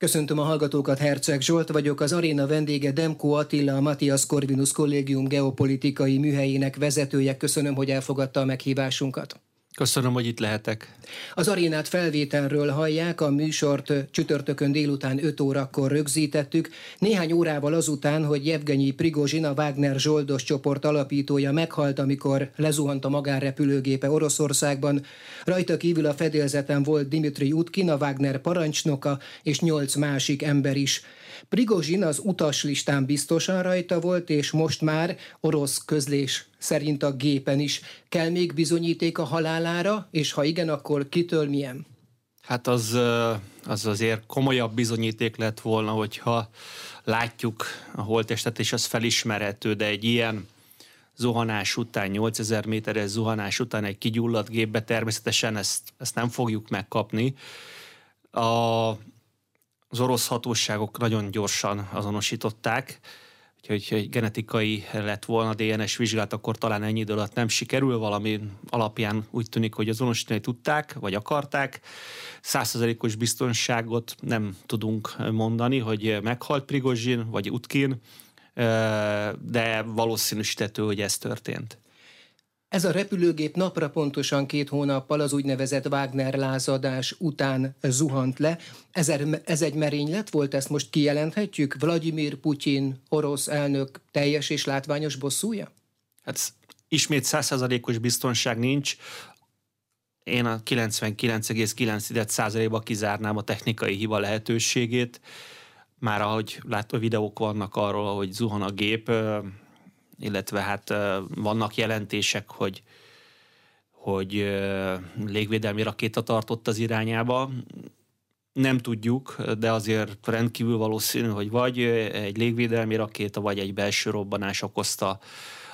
Köszöntöm a hallgatókat, Herceg Zsolt vagyok, az aréna vendége Demko Attila, a Matthias Corvinus Kollégium geopolitikai műhelyének vezetője. Köszönöm, hogy elfogadta a meghívásunkat. Köszönöm, hogy itt lehetek. Az arénát felvételről hallják, a műsort csütörtökön délután 5 órakor rögzítettük. Néhány órával azután, hogy Jevgenyi Prigozsin, a Wagner Zsoldos csoport alapítója meghalt, amikor lezuhant a magánrepülőgépe Oroszországban. Rajta kívül a fedélzeten volt Dimitri Utkin, a Wagner parancsnoka, és nyolc másik ember is. Prigozsin az utaslistán biztosan rajta volt, és most már orosz közlés szerint a gépen is. Kell még bizonyíték a halálára, és ha igen, akkor kitől milyen? Hát az, az azért komolyabb bizonyíték lett volna, hogyha látjuk a holtestet, és az felismerhető, de egy ilyen zuhanás után, 8000 méteres zuhanás után egy kigyulladt gépbe természetesen ezt, ezt nem fogjuk megkapni. A, az orosz hatóságok nagyon gyorsan azonosították, úgyhogy egy genetikai lett volna DNS vizsgálat, akkor talán ennyi idő alatt nem sikerül, valami alapján úgy tűnik, hogy azonosítani tudták, vagy akarták. Százszerzelékos biztonságot nem tudunk mondani, hogy meghalt Prigozsin, vagy Utkin, de valószínűsítető, hogy ez történt. Ez a repülőgép napra pontosan két hónappal az úgynevezett Wagner lázadás után zuhant le. Ez, ez egy merénylet volt, ezt most kijelenthetjük? Vladimir Putyin, orosz elnök teljes és látványos bosszúja? Hát ismét százszázalékos biztonság nincs. Én a 99,9%-ba kizárnám a technikai hiba lehetőségét. Már ahogy látva videók vannak arról, hogy zuhan a gép, illetve hát vannak jelentések, hogy hogy légvédelmi rakéta tartott az irányába. Nem tudjuk, de azért rendkívül valószínű, hogy vagy egy légvédelmi rakéta, vagy egy belső robbanás okozta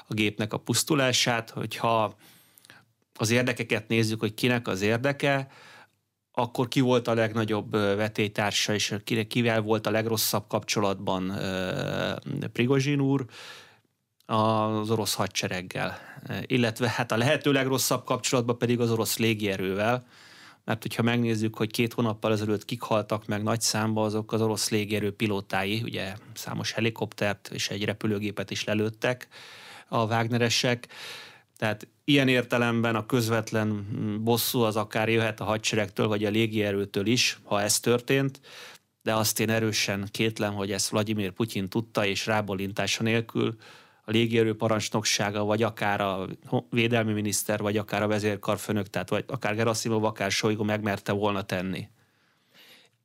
a gépnek a pusztulását. Hogyha az érdekeket nézzük, hogy kinek az érdeke, akkor ki volt a legnagyobb vetélytársa, és kivel volt a legrosszabb kapcsolatban Prigozsin úr, az orosz hadsereggel, illetve hát a lehető legrosszabb kapcsolatban pedig az orosz légierővel, mert hogyha megnézzük, hogy két hónappal ezelőtt kik haltak meg nagy számba, azok az orosz légierő pilótái, ugye számos helikoptert és egy repülőgépet is lelőttek a Wagneresek, tehát ilyen értelemben a közvetlen bosszú az akár jöhet a hadseregtől, vagy a légierőtől is, ha ez történt, de azt én erősen kétlem, hogy ezt Vladimir Putyin tudta, és rábólintása nélkül a légierő parancsnoksága, vagy akár a védelmi miniszter, vagy akár a vezérkarfőnök, tehát vagy akár Gerasimov, akár Sojgu megmerte volna tenni.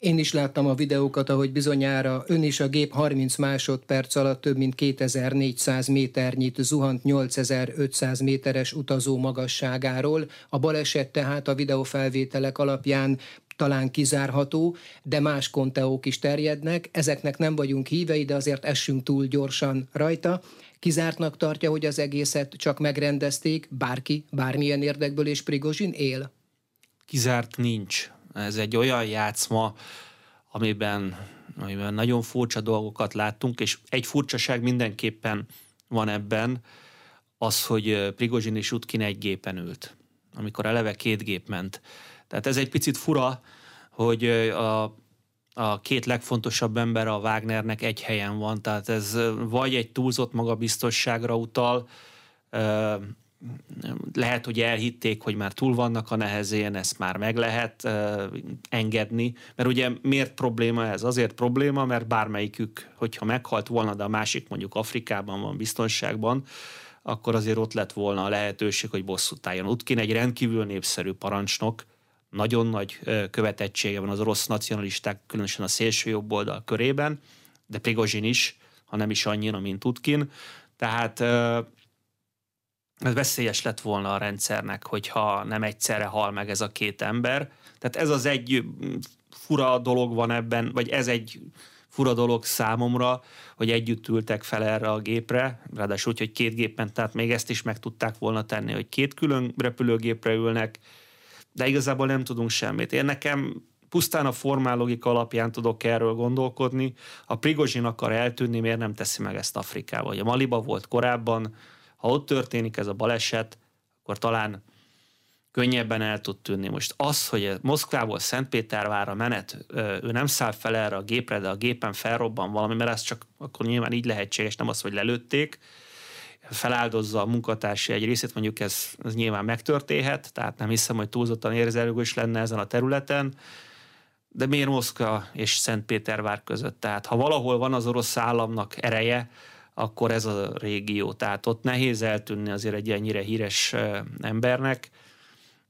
Én is láttam a videókat, ahogy bizonyára ön is a gép 30 másodperc alatt több mint 2400 méternyit zuhant 8500 méteres utazó magasságáról. A baleset tehát a videófelvételek alapján talán kizárható, de más konteók is terjednek, ezeknek nem vagyunk hívei, de azért essünk túl gyorsan rajta. Kizártnak tartja, hogy az egészet csak megrendezték, bárki, bármilyen érdekből, és Prigozsin él? Kizárt nincs. Ez egy olyan játszma, amiben, amiben nagyon furcsa dolgokat láttunk, és egy furcsaság mindenképpen van ebben, az, hogy Prigozsin és Utkin egy gépen ült, amikor eleve két gép ment. Tehát ez egy picit fura, hogy a a két legfontosabb ember a Wagnernek egy helyen van, tehát ez vagy egy túlzott magabiztosságra utal, lehet, hogy elhitték, hogy már túl vannak a nehezén, ezt már meg lehet engedni, mert ugye miért probléma ez? Azért probléma, mert bármelyikük, hogyha meghalt volna, de a másik mondjuk Afrikában van biztonságban, akkor azért ott lett volna a lehetőség, hogy bosszút álljon. Utkin egy rendkívül népszerű parancsnok, nagyon nagy követettsége van az orosz nacionalisták, különösen a szélső jobb oldal körében, de Prigozsin is, ha nem is annyira, mint Tutkin. Tehát ez veszélyes lett volna a rendszernek, hogyha nem egyszerre hal meg ez a két ember. Tehát ez az egy fura dolog van ebben, vagy ez egy fura dolog számomra, hogy együtt ültek fel erre a gépre, ráadásul úgy, hogy két gép ment, tehát még ezt is meg tudták volna tenni, hogy két külön repülőgépre ülnek, de igazából nem tudunk semmit. Én nekem pusztán a formálogika alapján tudok erről gondolkodni. Ha Prigozsin akar eltűnni, miért nem teszi meg ezt Afrikába? Vagy a Maliba volt korábban, ha ott történik ez a baleset, akkor talán könnyebben el tud tűnni. Most az, hogy Moszkvából Szentpétervárra menet, ő nem száll fel erre a gépre, de a gépen felrobban valami, mert ez csak akkor nyilván így lehetséges, nem az, hogy lelőtték, feláldozza a munkatársi egy részét, mondjuk ez, ez nyilván megtörténhet, tehát nem hiszem, hogy túlzottan érzelőgös lenne ezen a területen, de miért Moszkva és Szentpétervár között? Tehát ha valahol van az orosz államnak ereje, akkor ez a régió. Tehát ott nehéz eltűnni azért egy ennyire híres embernek.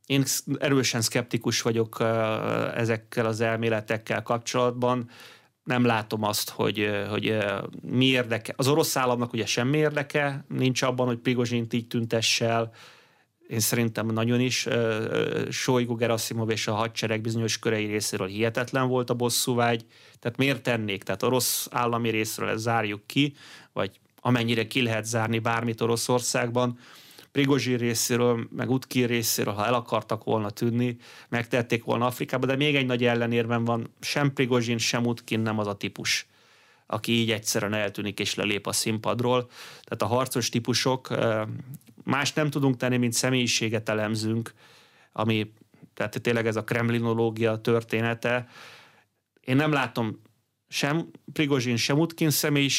Én erősen szkeptikus vagyok ezekkel az elméletekkel kapcsolatban. Nem látom azt, hogy, hogy mi érdeke. Az orosz államnak ugye semmi érdeke nincs abban, hogy Prigozsint így tüntesse. Én szerintem nagyon is. Sojgu Gerasimov és a hadsereg bizonyos körei részéről hihetetlen volt a bosszúvágy. Tehát miért tennék? Tehát orosz állami részről ezt zárjuk ki, vagy amennyire ki lehet zárni bármit Oroszországban Prigozsi részéről, meg Utki részéről, ha el akartak volna tűnni, megtették volna Afrikába, de még egy nagy ellenérben van, sem Prigozsin, sem Utkin nem az a típus aki így egyszerűen eltűnik és lelép a színpadról. Tehát a harcos típusok, más nem tudunk tenni, mint személyiséget elemzünk, ami tehát tényleg ez a kremlinológia története. Én nem látom sem Prigozsin, sem Utkin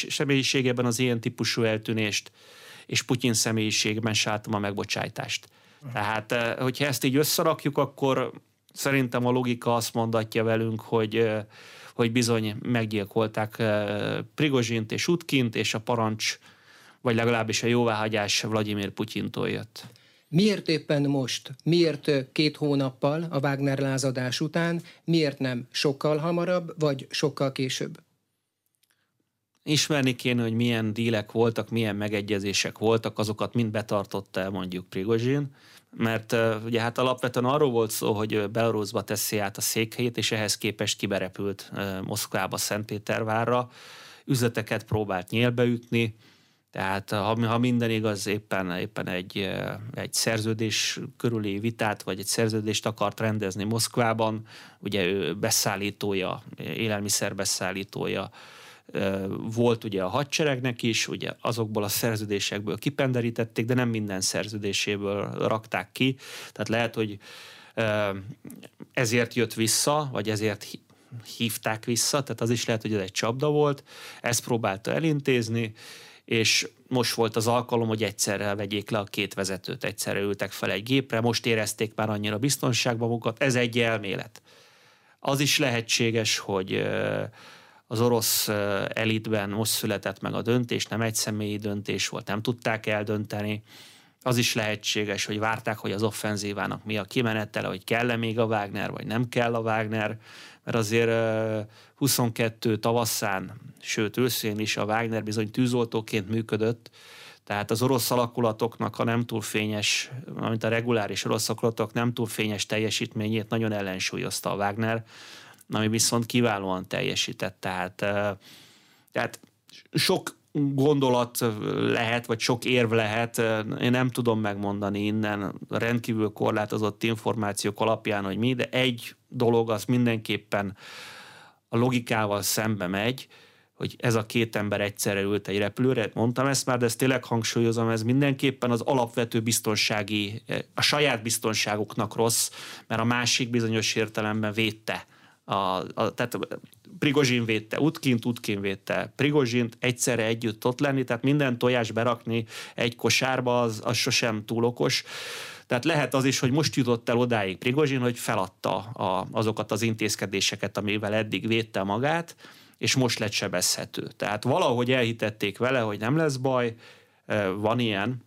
személyiségében az ilyen típusú eltűnést és Putyin személyiségben sátom a megbocsájtást. Tehát, eh, hogyha ezt így összerakjuk, akkor szerintem a logika azt mondatja velünk, hogy eh, hogy bizony meggyilkolták eh, Prigozsint és Utkint, és a parancs, vagy legalábbis a jóváhagyás Vladimir Putyintól jött. Miért éppen most? Miért két hónappal a Wagner lázadás után? Miért nem sokkal hamarabb, vagy sokkal később? ismerni kéne, hogy milyen dílek voltak, milyen megegyezések voltak, azokat mind betartotta el mondjuk Prigozsin, mert ugye hát alapvetően arról volt szó, hogy Belarusba teszi át a székhelyét, és ehhez képest kiberepült Moszkvába, Szentpétervárra, üzleteket próbált nyélbeütni, tehát ha, ha minden igaz, éppen, éppen egy, egy szerződés körüli vitát, vagy egy szerződést akart rendezni Moszkvában, ugye ő beszállítója, élelmiszerbeszállítója, volt ugye a hadseregnek is, ugye azokból a szerződésekből kipenderítették, de nem minden szerződéséből rakták ki. Tehát lehet, hogy ezért jött vissza, vagy ezért hívták vissza, tehát az is lehet, hogy ez egy csapda volt, ezt próbálta elintézni, és most volt az alkalom, hogy egyszerre vegyék le a két vezetőt, egyszerre ültek fel egy gépre, most érezték már annyira biztonságban magukat, ez egy elmélet. Az is lehetséges, hogy az orosz elitben most született meg a döntés, nem egy személyi döntés volt, nem tudták eldönteni. Az is lehetséges, hogy várták, hogy az offenzívának mi a kimenetele, hogy kell-e még a Wagner, vagy nem kell a Wagner, mert azért 22 tavaszán, sőt őszén is a Wagner bizony tűzoltóként működött, tehát az orosz alakulatoknak a nem túl fényes, mint a reguláris orosz alakulatok nem túl fényes teljesítményét nagyon ellensúlyozta a Wagner, ami viszont kiválóan teljesített. Tehát, tehát sok gondolat lehet, vagy sok érv lehet, én nem tudom megmondani innen rendkívül korlátozott információk alapján, hogy mi, de egy dolog az mindenképpen a logikával szembe megy, hogy ez a két ember egyszerre ült egy repülőre, mondtam ezt már, de ezt tényleg hangsúlyozom, ez mindenképpen az alapvető biztonsági, a saját biztonságuknak rossz, mert a másik bizonyos értelemben védte a, a, tehát Prigozsin védte Utkint, Utkin védte Prigozsint, egyszerre együtt ott lenni, tehát minden tojás berakni egy kosárba, az, az sosem túl okos. Tehát lehet az is, hogy most jutott el odáig Prigozsin, hogy feladta a, azokat az intézkedéseket, amivel eddig védte magát, és most lett sebezhető. Tehát valahogy elhitették vele, hogy nem lesz baj, van ilyen,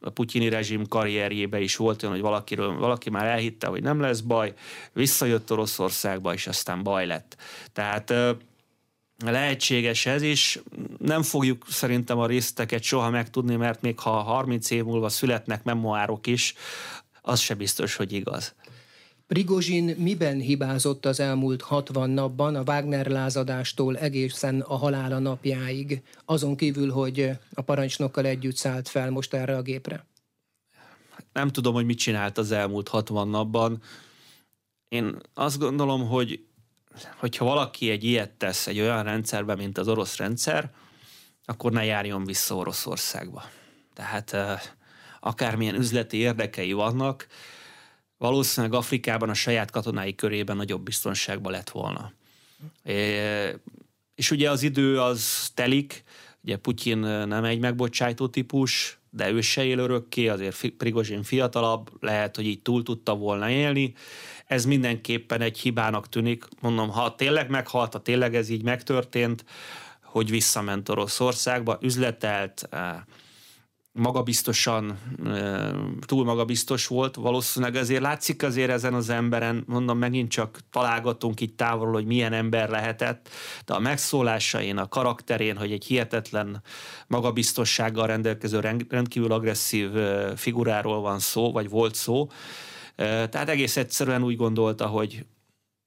a putyini rezsim karrierjébe is volt olyan, hogy valakiről, valaki már elhitte, hogy nem lesz baj, visszajött Oroszországba, és aztán baj lett. Tehát lehetséges ez is. Nem fogjuk szerintem a részteket soha megtudni, mert még ha 30 év múlva születnek memoárok is, az se biztos, hogy igaz. Prigozsin miben hibázott az elmúlt 60 napban a Wagner lázadástól egészen a halála napjáig, azon kívül, hogy a parancsnokkal együtt szállt fel most erre a gépre? Nem tudom, hogy mit csinált az elmúlt 60 napban. Én azt gondolom, hogy hogyha valaki egy ilyet tesz egy olyan rendszerbe, mint az orosz rendszer, akkor ne járjon vissza Oroszországba. Tehát akármilyen üzleti érdekei vannak, valószínűleg Afrikában a saját katonái körében nagyobb biztonságban lett volna. És ugye az idő az telik, ugye Putyin nem egy megbocsájtó típus, de ő se él örökké, azért Prigozsin fiatalabb, lehet, hogy így túl tudta volna élni. Ez mindenképpen egy hibának tűnik. Mondom, ha tényleg meghalt, ha tényleg ez így megtörtént, hogy visszament Oroszországba, üzletelt, magabiztosan, túl magabiztos volt, valószínűleg ezért látszik azért ezen az emberen, mondom, megint csak találgatunk itt távolról, hogy milyen ember lehetett, de a megszólásain, a karakterén, hogy egy hihetetlen magabiztossággal rendelkező, rendkívül agresszív figuráról van szó, vagy volt szó, tehát egész egyszerűen úgy gondolta, hogy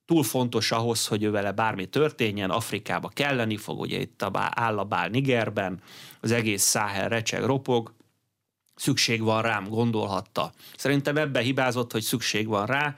túl fontos ahhoz, hogy ő vele bármi történjen, Afrikába kelleni fog, ugye itt a bál, áll a bál Nigerben, az egész Száhel recseg, ropog, szükség van rám, gondolhatta. Szerintem ebbe hibázott, hogy szükség van rá,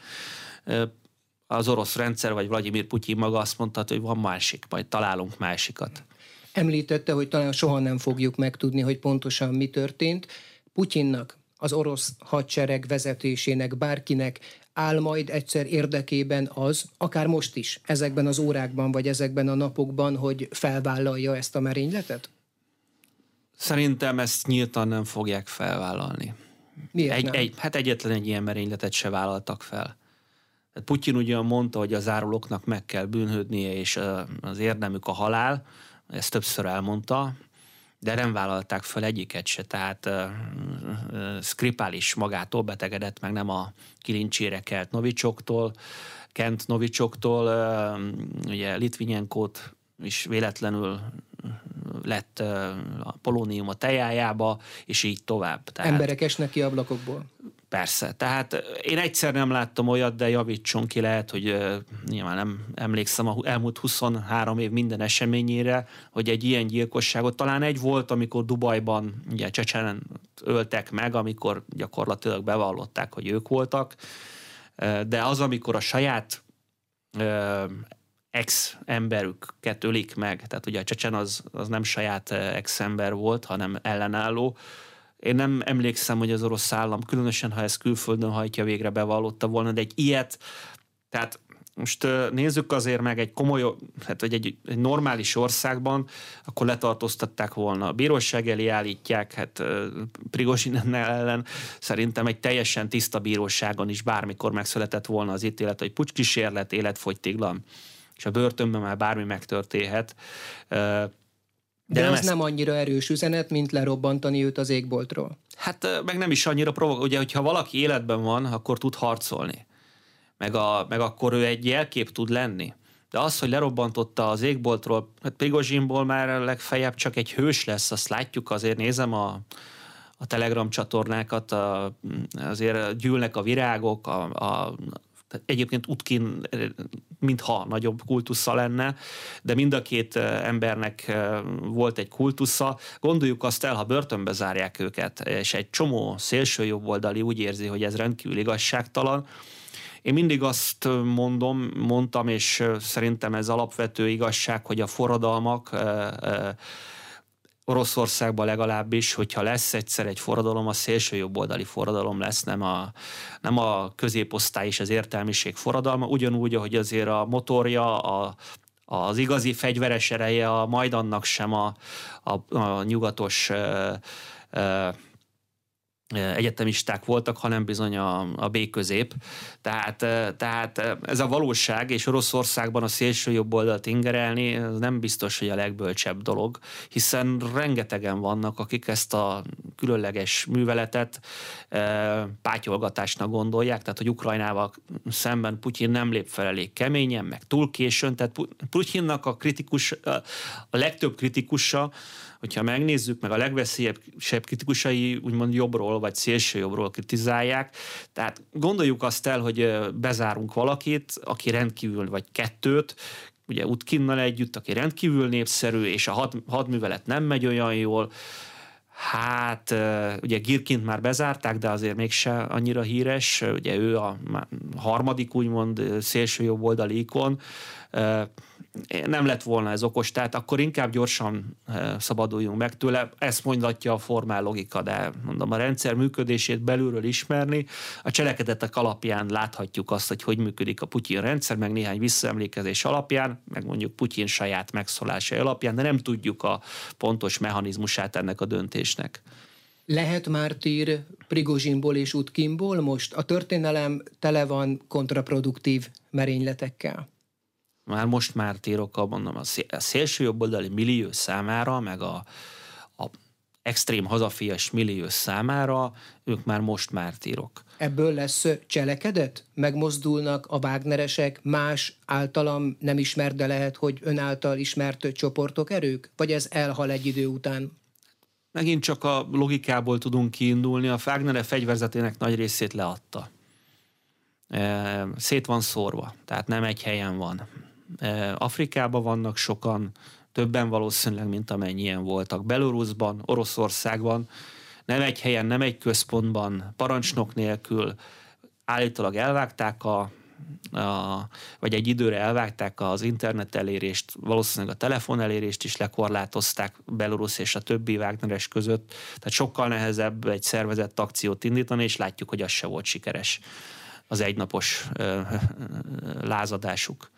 az orosz rendszer, vagy Vladimir Putyin maga azt mondta, hogy van másik, majd találunk másikat. Említette, hogy talán soha nem fogjuk megtudni, hogy pontosan mi történt. Putyinnak, az orosz hadsereg vezetésének, bárkinek áll majd egyszer érdekében az, akár most is, ezekben az órákban, vagy ezekben a napokban, hogy felvállalja ezt a merényletet? Szerintem ezt nyíltan nem fogják felvállalni. Miért egy, nem? Egy, hát egyetlen egy ilyen merényletet se vállaltak fel. Tehát Putyin ugyan mondta, hogy az árulóknak meg kell bűnhődnie, és az érdemük a halál, ezt többször elmondta, de nem vállalták fel egyiket se, tehát uh, uh, Skripál is magától betegedett, meg nem a kilincsére kelt Novicsoktól, Kent Novicsoktól, uh, ugye Litvinyenkót is véletlenül lett a polónium a tejájába, és így tovább. Tehát, Emberek esnek ki ablakokból. Persze. Tehát én egyszer nem láttam olyat, de javítson ki lehet, hogy nyilván nem emlékszem a elmúlt 23 év minden eseményére, hogy egy ilyen gyilkosságot, talán egy volt, amikor Dubajban ugye Csecsenen öltek meg, amikor gyakorlatilag bevallották, hogy ők voltak, de az, amikor a saját uh, ex-emberüket ölik meg, tehát ugye a Csecsen az, az nem saját ex-ember volt, hanem ellenálló, én nem emlékszem, hogy az orosz állam, különösen ha ez külföldön hajtja végre bevallotta volna, de egy ilyet, tehát most nézzük azért meg egy komoly, hát vagy egy, egy normális országban, akkor letartóztatták volna. A bíróság elé állítják, hát Prigozsin ellen szerintem egy teljesen tiszta bíróságon is bármikor megszületett volna az ítélet, hogy pucskísérlet, életfogytiglan, és a börtönben már bármi megtörténhet. De, De nem ezt... nem annyira erős üzenet, mint lerobbantani őt az égboltról. Hát meg nem is annyira provok. Ugye, hogyha valaki életben van, akkor tud harcolni. Meg, a, meg akkor ő egy jelkép tud lenni. De az, hogy lerobbantotta az égboltról, hát Prigozsinból már legfeljebb csak egy hős lesz, azt látjuk, azért nézem a, a Telegram csatornákat, a, azért gyűlnek a virágok, a, a, egyébként Utkin mintha nagyobb kultusza lenne, de mind a két embernek volt egy kultusza. Gondoljuk azt el, ha börtönbe zárják őket, és egy csomó szélső jobboldali úgy érzi, hogy ez rendkívül igazságtalan, én mindig azt mondom, mondtam, és szerintem ez alapvető igazság, hogy a forradalmak Oroszországban legalábbis, hogyha lesz egyszer egy forradalom, a szélső jobboldali forradalom lesz, nem a, nem a középosztály és az értelmiség forradalma, ugyanúgy, ahogy azért a motorja, a, az igazi fegyveres ereje a Majdannak sem a, a, a nyugatos ö, ö, egyetemisták voltak, hanem bizony a, a B-közép. Tehát, tehát ez a valóság, és Oroszországban a szélső jobb oldalt ingerelni, ez nem biztos, hogy a legbölcsebb dolog, hiszen rengetegen vannak, akik ezt a különleges műveletet pátyolgatásnak gondolják, tehát hogy Ukrajnával szemben Putyin nem lép fel elég keményen, meg túl későn, tehát Putyinnak a kritikus, a legtöbb kritikusa, hogyha megnézzük, meg a legveszélyesebb kritikusai úgymond jobbról vagy szélső jobbról kritizálják. Tehát gondoljuk azt el, hogy bezárunk valakit, aki rendkívül, vagy kettőt, ugye Utkinnal együtt, aki rendkívül népszerű, és a had, hadművelet nem megy olyan jól, Hát, ugye Girkint már bezárták, de azért mégse annyira híres. Ugye ő a harmadik úgymond szélső jobb oldali ikon. Nem lett volna ez okos, tehát akkor inkább gyorsan szabaduljunk meg tőle. Ezt mondatja a formál logika, de mondom, a rendszer működését belülről ismerni, a cselekedetek alapján láthatjuk azt, hogy hogy működik a Putyin rendszer, meg néhány visszaemlékezés alapján, meg mondjuk Putyin saját megszólásai alapján, de nem tudjuk a pontos mechanizmusát ennek a döntésnek. Lehet mártír Prigozsinból és Utkinból most? A történelem tele van kontraproduktív merényletekkel. Már most mártírok, mondom, a szélső jobboldali millió számára, meg a, a extrém hazafias millió számára, ők már most mártírok. Ebből lesz cselekedet? Megmozdulnak a Wagneresek más általam nem ismert, de lehet, hogy ön által ismert csoportok, erők? Vagy ez elhal egy idő után? Megint csak a logikából tudunk kiindulni. A Fagnere fegyverzetének nagy részét leadta. Szét van szórva, tehát nem egy helyen van. Afrikában vannak sokan, többen valószínűleg, mint amennyien voltak. Belarusban, Oroszországban, nem egy helyen, nem egy központban, parancsnok nélkül állítólag elvágták a a, vagy egy időre elvágták az internet elérést, valószínűleg a telefon elérést is lekorlátozták Belarus és a többi Wagneres között, tehát sokkal nehezebb egy szervezett akciót indítani, és látjuk, hogy az se volt sikeres az egynapos ö, lázadásuk.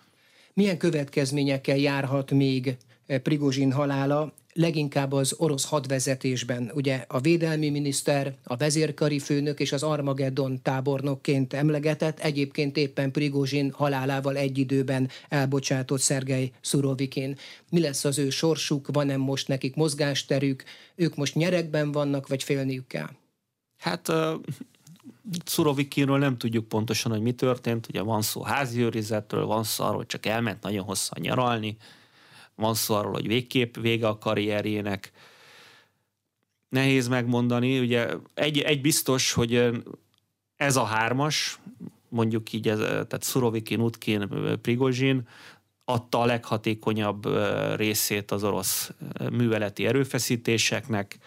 Milyen következményekkel járhat még Prigozsin halála leginkább az orosz hadvezetésben. Ugye a védelmi miniszter, a vezérkari főnök és az Armageddon tábornokként emlegetett, egyébként éppen Prigozsin halálával egy időben elbocsátott Szergej Szurovikin. Mi lesz az ő sorsuk, van-e most nekik mozgásterük, ők most nyerekben vannak, vagy félniük kell? Hát. Szurovikinról nem tudjuk pontosan, hogy mi történt. Ugye van szó házi őrizetről, van szó arról, hogy csak elment nagyon hosszan nyaralni, van szó arról, hogy végképp vége a karrierjének. Nehéz megmondani, ugye egy, egy biztos, hogy ez a hármas, mondjuk így, ez, tehát Szurovikin, Utkin, Prigozsin, adta a leghatékonyabb részét az orosz műveleti erőfeszítéseknek,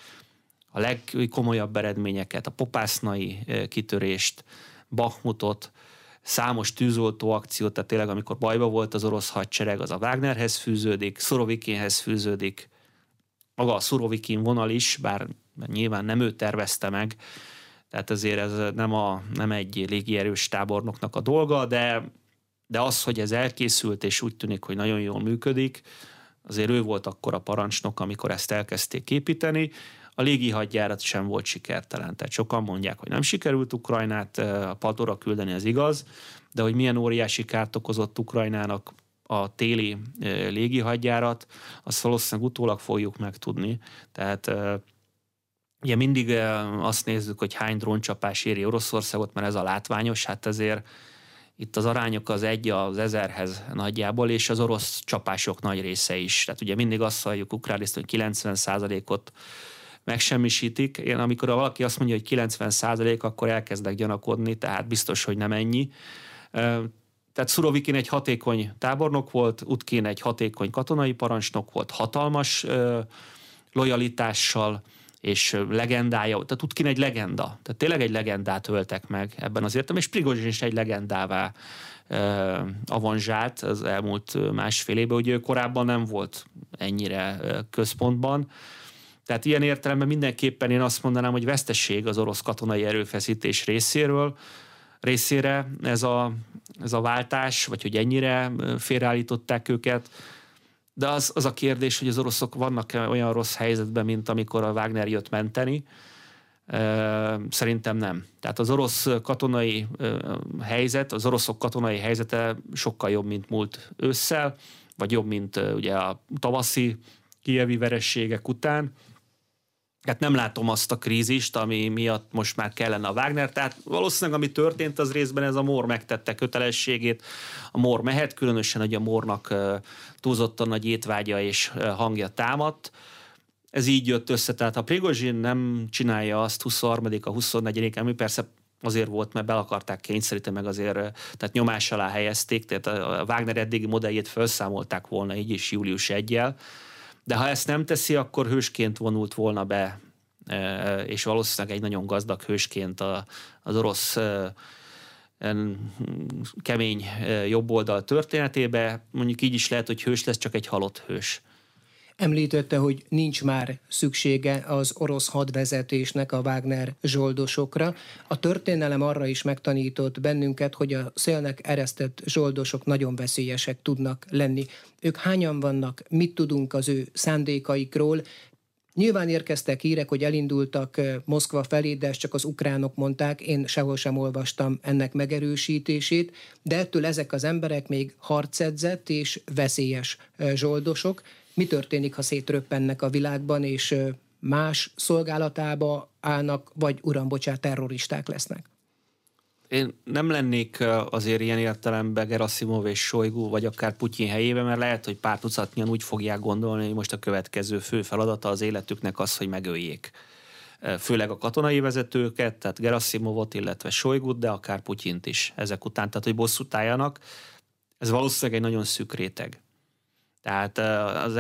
a legkomolyabb eredményeket, a popásznai kitörést, Bakhmutot, számos tűzoltó akciót, tehát tényleg amikor bajba volt az orosz hadsereg, az a Wagnerhez fűződik, Szorovikinhez fűződik, maga a Szorovikin vonal is, bár nyilván nem ő tervezte meg, tehát ezért ez nem, a, nem egy légierős tábornoknak a dolga, de, de az, hogy ez elkészült, és úgy tűnik, hogy nagyon jól működik, azért ő volt akkor a parancsnok, amikor ezt elkezdték építeni, a légi hadjárat sem volt sikertelen. Tehát sokan mondják, hogy nem sikerült Ukrajnát a padlóra küldeni, az igaz, de hogy milyen óriási kárt okozott Ukrajnának a téli légi hadjárat, azt valószínűleg utólag fogjuk megtudni. Tehát ugye mindig azt nézzük, hogy hány dróncsapás éri Oroszországot, mert ez a látványos, hát ezért itt az arányok az egy az ezerhez nagyjából, és az orosz csapások nagy része is. Tehát ugye mindig azt halljuk ukránészt, hogy 90 ot megsemmisítik. Én amikor valaki azt mondja, hogy 90 százalék, akkor elkezdek gyanakodni, tehát biztos, hogy nem ennyi. Tehát Szurovikin egy hatékony tábornok volt, Utkin egy hatékony katonai parancsnok volt, hatalmas lojalitással, és legendája, tehát Utkin egy legenda, tehát tényleg egy legendát öltek meg ebben az értem, és Prigozsin is egy legendává avanzsált az elmúlt másfél évben, hogy ő korábban nem volt ennyire központban, tehát ilyen értelemben mindenképpen én azt mondanám, hogy vesztesség az orosz katonai erőfeszítés részéről, részére ez a, ez a váltás, vagy hogy ennyire félreállították őket. De az, az a kérdés, hogy az oroszok vannak olyan rossz helyzetben, mint amikor a Wagner jött menteni. Szerintem nem. Tehát az orosz katonai helyzet, az oroszok katonai helyzete sokkal jobb, mint múlt ősszel, vagy jobb, mint ugye a tavaszi kievi verességek után Hát nem látom azt a krízist, ami miatt most már kellene a Wagner. Tehát valószínűleg ami történt, az részben ez a Mór megtette kötelességét. A Mór mehet, különösen, hogy a Mórnak túlzottan nagy étvágya és hangja támadt. Ez így jött össze, tehát a Prigozsin nem csinálja azt 23 a 24 ami persze azért volt, mert be akarták kényszeríteni, meg azért tehát nyomás alá helyezték, tehát a Wagner eddigi modelljét felszámolták volna így is július 1 de ha ezt nem teszi, akkor hősként vonult volna be, e, és valószínűleg egy nagyon gazdag hősként az orosz e, kemény jobboldal történetébe, mondjuk így is lehet, hogy hős lesz, csak egy halott hős. Említette, hogy nincs már szüksége az orosz hadvezetésnek a Wagner zsoldosokra. A történelem arra is megtanított bennünket, hogy a szélnek eresztett zsoldosok nagyon veszélyesek tudnak lenni. Ők hányan vannak, mit tudunk az ő szándékaikról, Nyilván érkeztek hírek, hogy elindultak Moszkva felé, de ezt csak az ukránok mondták, én sehol sem olvastam ennek megerősítését, de ettől ezek az emberek még harcedzett és veszélyes zsoldosok. Mi történik, ha szétröppennek a világban, és más szolgálatába állnak, vagy uram, bocsánat, terroristák lesznek? Én nem lennék azért ilyen értelemben Gerasimov és Sojgu, vagy akár Putyin helyében, mert lehet, hogy pár tucatnyian úgy fogják gondolni, hogy most a következő fő feladata az életüknek az, hogy megöljék főleg a katonai vezetőket, tehát Gerasimovot, illetve Sojgut, de akár Putyint is ezek után, tehát hogy bosszút álljanak. Ez valószínűleg egy nagyon szűk réteg. Tehát az,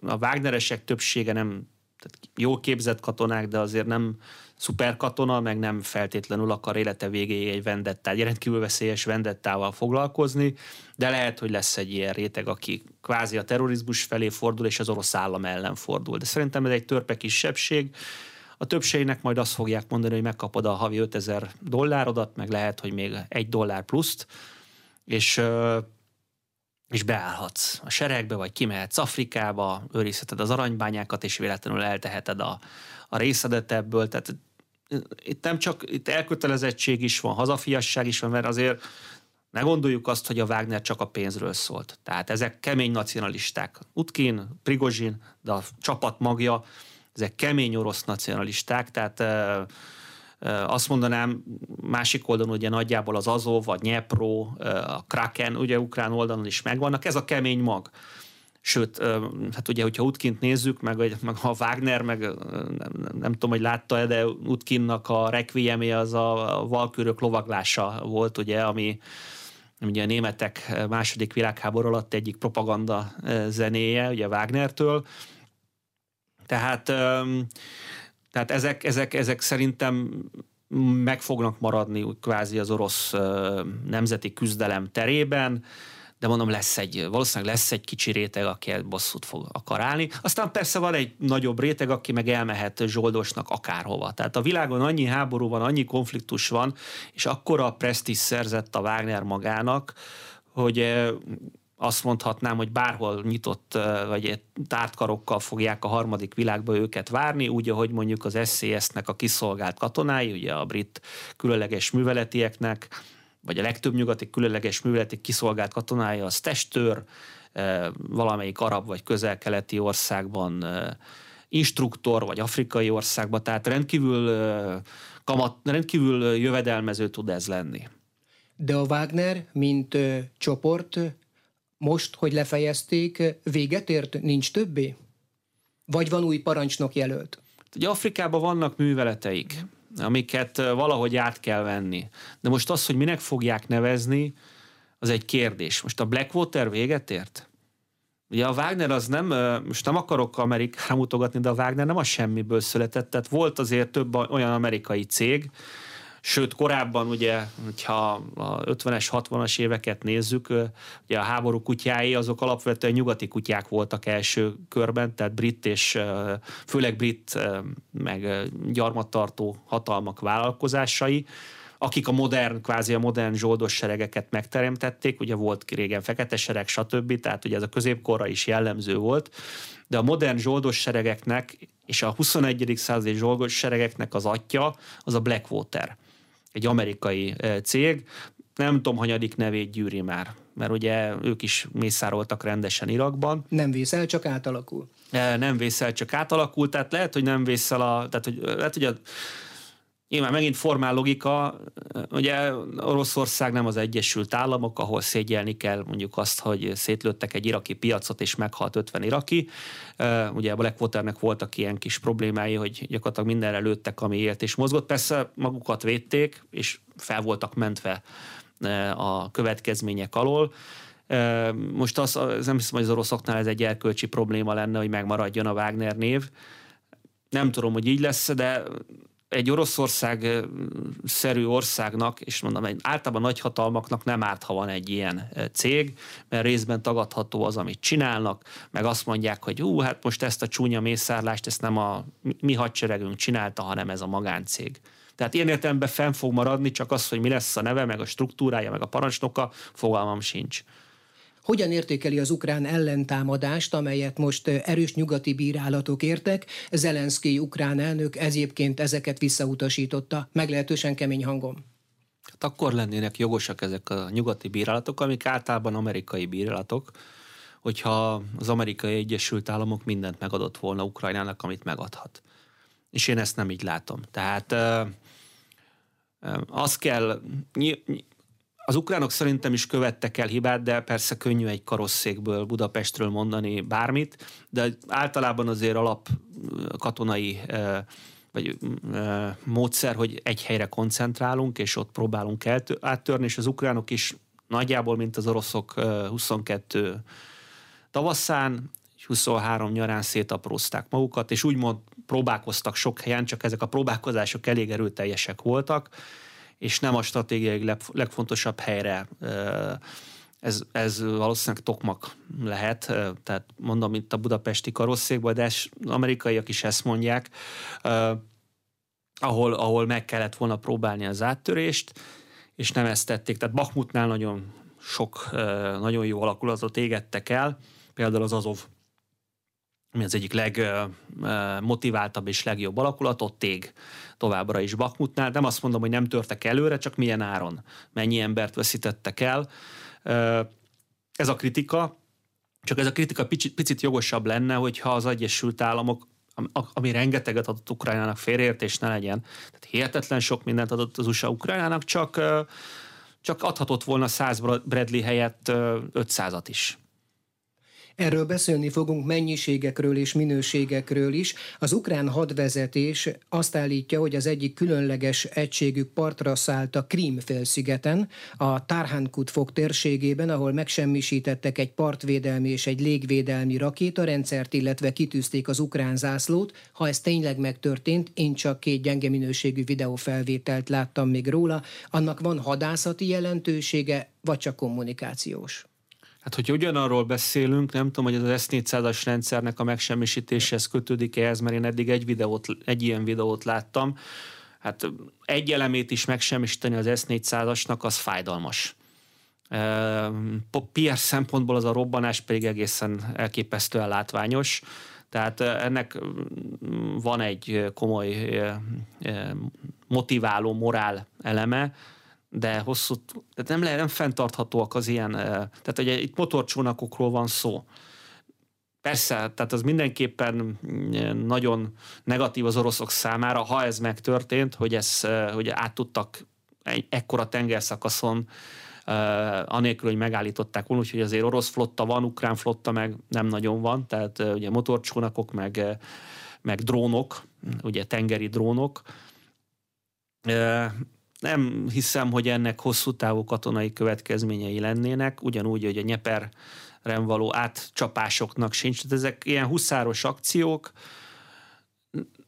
a Wagneresek többsége nem tehát jól képzett katonák, de azért nem szuperkatona, meg nem feltétlenül akar élete végéig egy vendettá, egy rendkívül veszélyes vendettával foglalkozni, de lehet, hogy lesz egy ilyen réteg, aki kvázi a terrorizmus felé fordul, és az orosz állam ellen fordul. De szerintem ez egy törpe kisebbség. A többségnek majd azt fogják mondani, hogy megkapod a havi 5000 dollárodat, meg lehet, hogy még egy dollár pluszt, és és beállhatsz a seregbe, vagy kimehetsz Afrikába, őrizheted az aranybányákat, és véletlenül elteheted a, a részedet ebből. Tehát itt nem csak itt elkötelezettség is van, hazafiasság is van, mert azért ne gondoljuk azt, hogy a Wagner csak a pénzről szólt. Tehát ezek kemény nacionalisták. Utkin, Prigozsin, de a csapat magja, ezek kemény orosz nacionalisták, tehát azt mondanám, másik oldalon ugye nagyjából az Azov, a Nyepro, a Kraken, ugye ukrán oldalon is megvannak, ez a kemény mag. Sőt, hát ugye, hogyha Utkint nézzük, meg, meg a Wagner, meg nem, nem tudom, hogy látta-e, de Utkinnak a requiemje az a valkürök lovaglása volt, ugye, ami ugye a németek második világháború alatt egyik propaganda zenéje, ugye Wagnertől. Tehát, tehát ezek, ezek, ezek szerintem meg fognak maradni kvázi az orosz nemzeti küzdelem terében de mondom, lesz egy, valószínűleg lesz egy kicsi réteg, aki bosszút fog akar állni. Aztán persze van egy nagyobb réteg, aki meg elmehet zsoldosnak akárhova. Tehát a világon annyi háború van, annyi konfliktus van, és akkora presztis szerzett a Wagner magának, hogy azt mondhatnám, hogy bárhol nyitott vagy tártkarokkal fogják a harmadik világba őket várni, úgy, ahogy mondjuk az SCS-nek a kiszolgált katonái, ugye a brit különleges műveletieknek, vagy a legtöbb nyugati különleges műveleti kiszolgált katonája az testőr, valamelyik arab vagy közel-keleti országban instruktor, vagy afrikai országban, tehát rendkívül, kamat, rendkívül jövedelmező tud ez lenni. De a Wagner, mint ö, csoport, most, hogy lefejezték, véget ért, nincs többé? Vagy van új parancsnok jelölt? Ugye Afrikában vannak műveleteik amiket valahogy át kell venni. De most az, hogy minek fogják nevezni, az egy kérdés. Most a Blackwater véget ért? Ugye a Wagner az nem, most nem akarok Amerikára mutogatni, de a Wagner nem a semmiből született, tehát volt azért több olyan amerikai cég, Sőt, korábban ugye, hogyha a 50-es, 60-as éveket nézzük, ugye a háború kutyái azok alapvetően nyugati kutyák voltak első körben, tehát brit és főleg brit meg gyarmattartó hatalmak vállalkozásai, akik a modern, kvázi a modern zsoldos seregeket megteremtették, ugye volt régen fekete sereg, stb., tehát ugye ez a középkorra is jellemző volt, de a modern zsoldos seregeknek és a 21. századi zsoldos seregeknek az atya az a Blackwater egy amerikai cég, nem tudom, hanyadik nevét gyűri már, mert ugye ők is mészároltak rendesen Irakban. Nem vészel, csak átalakul. Nem vészel, csak átalakul, tehát lehet, hogy nem vészel a, tehát hogy, lehet, hogy a Nyilván megint formál logika, ugye Oroszország nem az Egyesült Államok, ahol szégyelni kell mondjuk azt, hogy szétlőttek egy iraki piacot, és meghalt 50 iraki. Ugye a Blackwaternek voltak ilyen kis problémái, hogy gyakorlatilag mindenre lőttek, ami élt és mozgott. Persze magukat védték, és fel voltak mentve a következmények alól. Most az, nem hiszem, hogy az oroszoknál ez egy erkölcsi probléma lenne, hogy megmaradjon a Wagner név. Nem tudom, hogy így lesz, de egy Oroszország szerű országnak, és mondom, egy általában nagyhatalmaknak nem árt, ha van egy ilyen cég, mert részben tagadható az, amit csinálnak, meg azt mondják, hogy ú, hát most ezt a csúnya mészárlást, ezt nem a mi hadseregünk csinálta, hanem ez a magáncég. Tehát ilyen értelemben fenn fog maradni, csak az, hogy mi lesz a neve, meg a struktúrája, meg a parancsnoka, fogalmam sincs. Hogyan értékeli az ukrán ellentámadást, amelyet most erős nyugati bírálatok értek? Zelenszky ukrán elnök egyébként ezeket visszautasította, meglehetősen kemény hangom. Hát akkor lennének jogosak ezek a nyugati bírálatok, amik általában amerikai bírálatok, hogyha az amerikai Egyesült Államok mindent megadott volna Ukrajnának, amit megadhat. És én ezt nem így látom. Tehát az kell, az ukránok szerintem is követtek el hibát, de persze könnyű egy karosszékből Budapestről mondani bármit, de általában azért alap katonai vagy módszer, hogy egy helyre koncentrálunk, és ott próbálunk áttörni, és az ukránok is nagyjából, mint az oroszok 22 tavaszán, 23 nyarán szétaprózták magukat, és úgymond próbálkoztak sok helyen, csak ezek a próbálkozások elég erőteljesek voltak, és nem a stratégiai legfontosabb helyre ez, ez valószínűleg tokmak lehet, tehát mondom itt a budapesti karosszékban, de az amerikaiak is ezt mondják, ahol, ahol meg kellett volna próbálni az áttörést, és nem ezt tették. Tehát Bakmutnál nagyon sok, nagyon jó alakulatot égettek el, például az Azov ami az egyik legmotiváltabb és legjobb alakulat, ott ég továbbra is Bakmutnál. Nem azt mondom, hogy nem törtek előre, csak milyen áron, mennyi embert veszítettek el. Ez a kritika, csak ez a kritika picit, picit jogosabb lenne, hogyha az Egyesült Államok ami rengeteget adott Ukrajnának, félreértés ne legyen. Tehát hihetetlen sok mindent adott az USA Ukrajnának, csak, csak adhatott volna 100 Bradley helyett 500-at is. Erről beszélni fogunk mennyiségekről és minőségekről is. Az ukrán hadvezetés azt állítja, hogy az egyik különleges egységük partra szállt a Krím félszigeten, a Tarhankut fog térségében, ahol megsemmisítettek egy partvédelmi és egy légvédelmi rakétarendszert, illetve kitűzték az ukrán zászlót. Ha ez tényleg megtörtént, én csak két gyenge minőségű videófelvételt láttam még róla, annak van hadászati jelentősége, vagy csak kommunikációs? Hát, hogyha ugyanarról beszélünk, nem tudom, hogy ez az S400-as rendszernek a megsemmisítéshez kötődik ehhez, mert én eddig egy, videót, egy ilyen videót láttam. Hát egy elemét is megsemmisíteni az S400-asnak, az fájdalmas. PR szempontból az a robbanás pedig egészen elképesztően látványos. Tehát ennek van egy komoly motiváló morál eleme, de hosszú, tehát nem, lehet, nem fenntarthatóak az ilyen, tehát ugye itt motorcsónakokról van szó. Persze, tehát az mindenképpen nagyon negatív az oroszok számára, ha ez megtörtént, hogy, ez, hogy át tudtak egy ekkora tengerszakaszon anélkül, hogy megállították volna, úgyhogy azért orosz flotta van, ukrán flotta meg nem nagyon van, tehát ugye motorcsónakok, meg, meg drónok, ugye tengeri drónok, nem hiszem, hogy ennek hosszú távú katonai következményei lennének, ugyanúgy, hogy a Nyeperren való átcsapásoknak sincs. Tehát ezek ilyen huszáros akciók,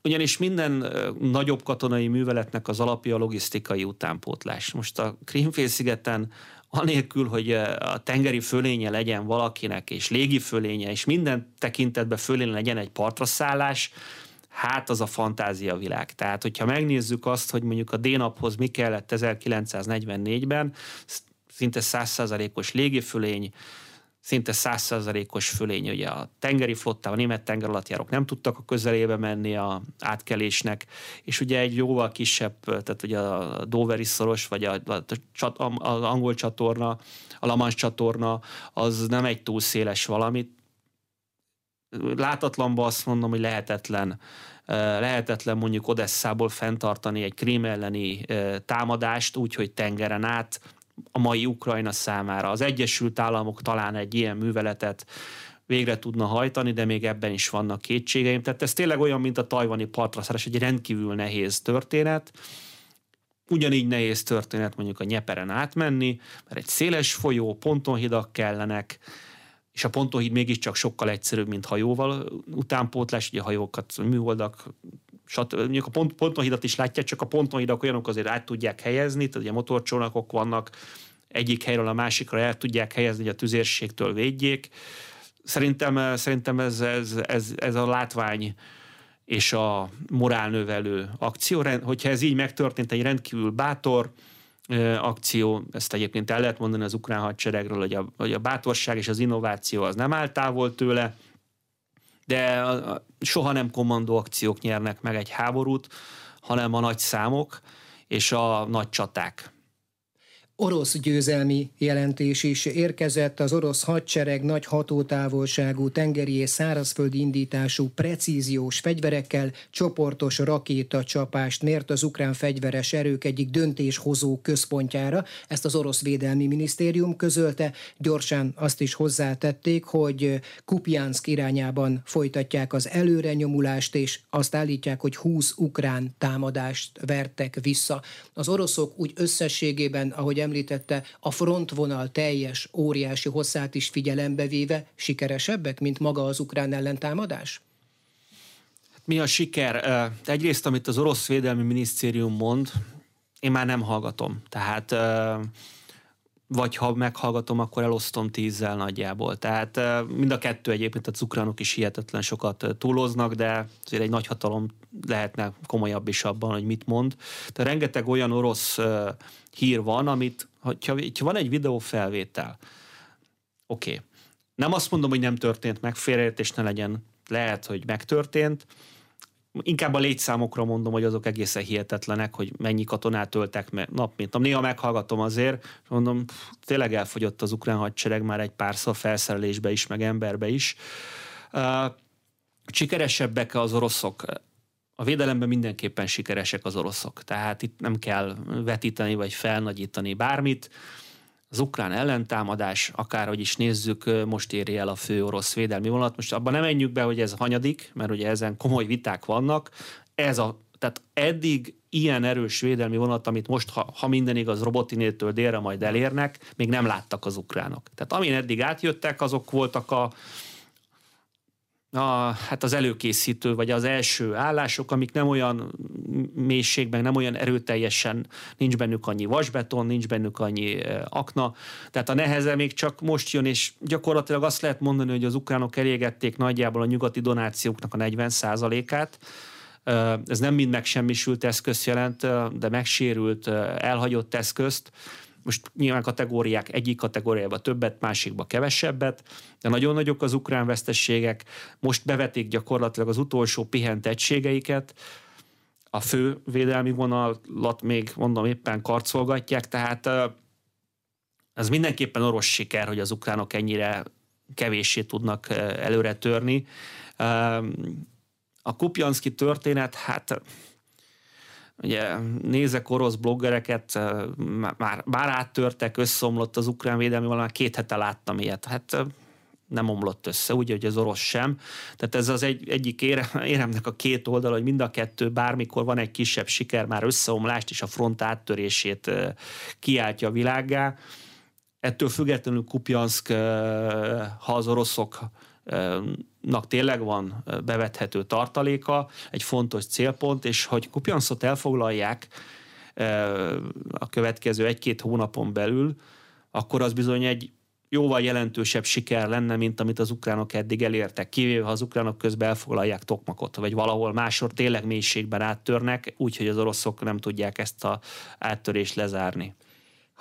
ugyanis minden nagyobb katonai műveletnek az alapja a logisztikai utánpótlás. Most a Krímfélszigeten anélkül, hogy a tengeri fölénye legyen valakinek, és légi fölénye, és minden tekintetben fölénye legyen egy partraszállás, hát az a fantázia világ. Tehát, hogyha megnézzük azt, hogy mondjuk a D-naphoz mi kellett 1944-ben, szinte százszázalékos légifölény, szinte százszázalékos fölény. Ugye a tengeri flottával, a német tengeralattjárók nem tudtak a közelébe menni a átkelésnek, és ugye egy jóval kisebb, tehát ugye a Doveri szoros, vagy a, a, a, az angol csatorna, a Lamans csatorna, az nem egy túl széles valamit, látatlanban azt mondom, hogy lehetetlen lehetetlen mondjuk Odesszából fenntartani egy krím elleni támadást úgy, hogy tengeren át a mai Ukrajna számára. Az Egyesült Államok talán egy ilyen műveletet végre tudna hajtani, de még ebben is vannak kétségeim. Tehát ez tényleg olyan, mint a tajvani partraszállás, egy rendkívül nehéz történet. Ugyanígy nehéz történet mondjuk a Nyeperen átmenni, mert egy széles folyó, pontonhidak kellenek, és a pontóhíd mégiscsak sokkal egyszerűbb, mint hajóval utánpótlás, ugye hajókat, műholdak stb. Mondjuk a pont, pontonhidat is látják, csak a pontonhidak olyanok azért át tudják helyezni, tehát ugye motorcsónakok vannak, egyik helyről a másikra el tudják helyezni, hogy a tüzérségtől védjék. Szerintem, szerintem ez, ez, ez, ez a látvány és a morálnövelő akció, hogyha ez így megtörtént, egy rendkívül bátor, akció, ezt egyébként el lehet mondani az ukrán hadseregről, hogy a, hogy a bátorság és az innováció az nem áll távol tőle, de soha nem kommandó akciók nyernek meg egy háborút, hanem a nagy számok és a nagy csaták orosz győzelmi jelentés is érkezett. Az orosz hadsereg nagy hatótávolságú tengeri és szárazföldi indítású precíziós fegyverekkel csoportos rakétacsapást mért az ukrán fegyveres erők egyik döntéshozó központjára. Ezt az orosz védelmi minisztérium közölte. Gyorsan azt is hozzátették, hogy Kupjansk irányában folytatják az előrenyomulást, és azt állítják, hogy 20 ukrán támadást vertek vissza. Az oroszok úgy összességében, ahogy említette, a frontvonal teljes, óriási hosszát is figyelembe véve sikeresebbek, mint maga az ukrán ellentámadás? Hát mi a siker? Egyrészt, amit az orosz védelmi minisztérium mond, én már nem hallgatom. Tehát vagy ha meghallgatom, akkor elosztom tízzel nagyjából. Tehát mind a kettő egyébként, a ukránok is hihetetlen sokat túloznak, de azért egy nagy hatalom lehetne komolyabb is abban, hogy mit mond. De rengeteg olyan orosz hír van, amit, ha, van egy videófelvétel, oké, okay. nem azt mondom, hogy nem történt meg, félreértés ne legyen, lehet, hogy megtörtént, inkább a létszámokra mondom, hogy azok egészen hihetetlenek, hogy mennyi katonát öltek me- nap mint nap. Néha meghallgatom azért, és mondom, pff, tényleg elfogyott az ukrán hadsereg már egy párszor felszerelésbe is, meg emberbe is. Sikeresebbek az oroszok? A védelemben mindenképpen sikeresek az oroszok, tehát itt nem kell vetíteni vagy felnagyítani bármit. Az ukrán ellentámadás, akárhogy is nézzük, most éri el a fő orosz védelmi vonalat. Most abban nem menjünk be, hogy ez hanyadik, mert ugye ezen komoly viták vannak. Ez a, tehát eddig ilyen erős védelmi vonat, amit most, ha, ha minden igaz, Robotinétől délre majd elérnek, még nem láttak az ukránok. Tehát amin eddig átjöttek, azok voltak a, a, hát az előkészítő, vagy az első állások, amik nem olyan mélységben, nem olyan erőteljesen, nincs bennük annyi vasbeton, nincs bennük annyi akna, tehát a neheze még csak most jön, és gyakorlatilag azt lehet mondani, hogy az ukránok elégették nagyjából a nyugati donációknak a 40 át ez nem mind megsemmisült eszközt jelent, de megsérült, elhagyott eszközt, most nyilván kategóriák, egyik kategóriában többet, másikba kevesebbet, de nagyon nagyok az ukrán vesztességek. Most bevetik gyakorlatilag az utolsó pihent egységeiket, a fő védelmi vonalat még mondom éppen karcolgatják, tehát ez mindenképpen orosz siker, hogy az ukránok ennyire kevéssé tudnak előre törni. A Kupjanszki történet, hát Ugye nézek orosz bloggereket, már, már áttörtek, összeomlott az ukrán védelmi, valami két hete láttam ilyet. Hát nem omlott össze, úgy, hogy az orosz sem. Tehát ez az egy, egyik éremnek a két oldal, hogy mind a kettő bármikor van egy kisebb siker, már összeomlást és a front áttörését kiáltja a világgá. Ettől függetlenül Kupjanszk, ha az oroszok nak tényleg van bevethető tartaléka, egy fontos célpont, és hogy Kupjanszot elfoglalják a következő egy-két hónapon belül, akkor az bizony egy jóval jelentősebb siker lenne, mint amit az ukránok eddig elértek, kivéve ha az ukránok közben elfoglalják Tokmakot, vagy valahol másor tényleg mélységben áttörnek, úgyhogy az oroszok nem tudják ezt a áttörést lezárni.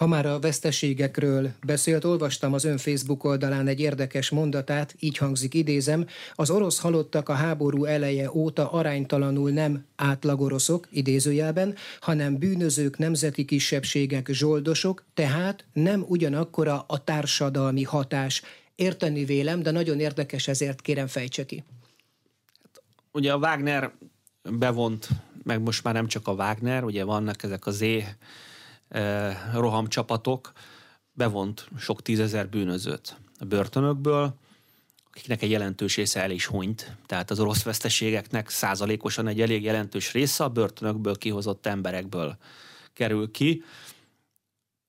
Ha már a veszteségekről beszélt, olvastam az ön Facebook oldalán egy érdekes mondatát, így hangzik idézem, az orosz halottak a háború eleje óta aránytalanul nem átlagoroszok, idézőjelben, hanem bűnözők, nemzeti kisebbségek, zsoldosok, tehát nem ugyanakkora a társadalmi hatás. Érteni vélem, de nagyon érdekes, ezért kérem fejtse ki. Ugye a Wagner bevont, meg most már nem csak a Wagner, ugye vannak ezek az rohamcsapatok bevont sok tízezer bűnözőt a börtönökből, akiknek egy jelentős része el is hunyt. Tehát az orosz veszteségeknek százalékosan egy elég jelentős része a börtönökből kihozott emberekből kerül ki,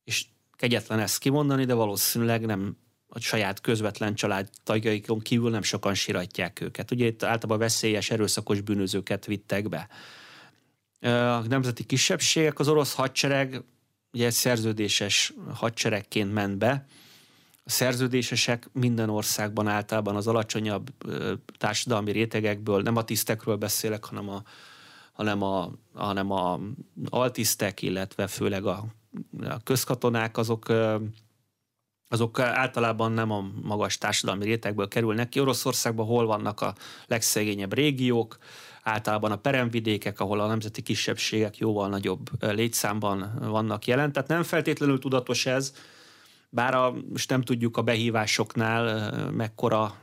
és kegyetlen ezt kimondani, de valószínűleg nem a saját közvetlen családtagjaikon kívül nem sokan siratják őket. Ugye itt általában veszélyes, erőszakos bűnözőket vittek be. A nemzeti kisebbségek, az orosz hadsereg ugye szerződéses hadseregként ment be, a szerződésesek minden országban általában az alacsonyabb társadalmi rétegekből, nem a tisztekről beszélek, hanem a, hanem a, hanem a altisztek, illetve főleg a, a közkatonák, azok azok általában nem a magas társadalmi rétegből kerülnek ki. Oroszországban hol vannak a legszegényebb régiók, általában a peremvidékek, ahol a nemzeti kisebbségek jóval nagyobb létszámban vannak jelen. Tehát nem feltétlenül tudatos ez, bár a, most nem tudjuk a behívásoknál mekkora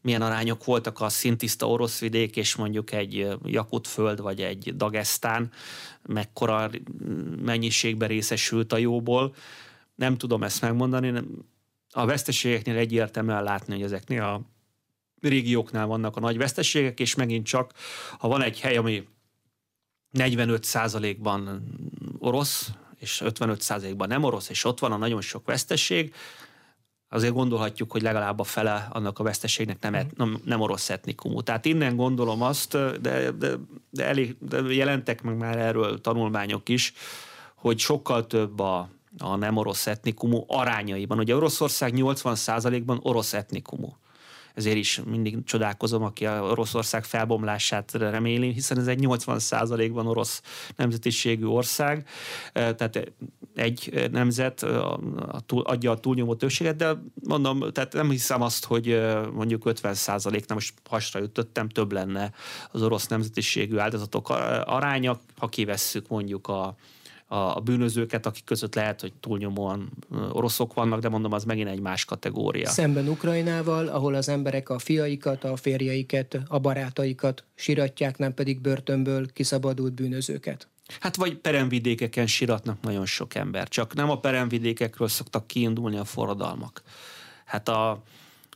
milyen arányok voltak a szintiszta orosz vidék, és mondjuk egy Jakutföld vagy egy Dagestán, mekkora mennyiségbe részesült a jóból. Nem tudom ezt megmondani. A veszteségeknél egyértelműen látni, hogy ezeknél a régióknál vannak a nagy veszteségek, és megint csak, ha van egy hely, ami 45 ban orosz, és 55%-ban nem orosz, és ott van a nagyon sok veszteség, azért gondolhatjuk, hogy legalább a fele annak a veszteségnek nem, et, nem, nem orosz etnikumú. Tehát innen gondolom azt, de, de, de, elég, de jelentek meg már erről tanulmányok is, hogy sokkal több a, a nem orosz etnikumú arányaiban. Ugye Oroszország 80%-ban orosz etnikumú ezért is mindig csodálkozom, aki a Oroszország felbomlását reméli, hiszen ez egy 80%-ban orosz nemzetiségű ország, tehát egy nemzet adja a túlnyomó többséget, de mondom, tehát nem hiszem azt, hogy mondjuk 50% nem most hasra ütöttem, több lenne az orosz nemzetiségű áldozatok aránya, ha kivesszük mondjuk a a bűnözőket, akik között lehet, hogy túlnyomóan oroszok vannak, de mondom, az megint egy más kategória. Szemben Ukrajnával, ahol az emberek a fiaikat, a férjeiket, a barátaikat siratják, nem pedig börtönből kiszabadult bűnözőket. Hát vagy peremvidékeken siratnak nagyon sok ember, csak nem a peremvidékekről szoktak kiindulni a forradalmak. Hát a,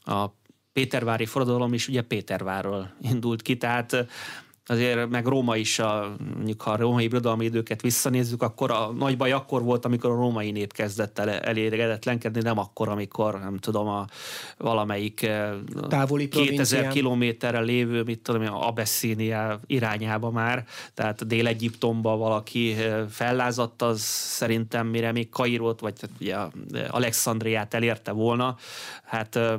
a Pétervári forradalom is ugye Pétervárról indult ki, tehát azért meg Róma is, a, mondjuk ha a római birodalmi időket visszanézzük, akkor a nagy baj akkor volt, amikor a római nép kezdett el elégedetlenkedni, nem akkor, amikor nem tudom, a valamelyik eh, Távoli 2000 kilométerre lévő, mit tudom, a Abessinia irányába már, tehát Dél-Egyiptomba valaki eh, fellázadt, az szerintem mire még Kairót, vagy ugye Alexandriát elérte volna, hát eh,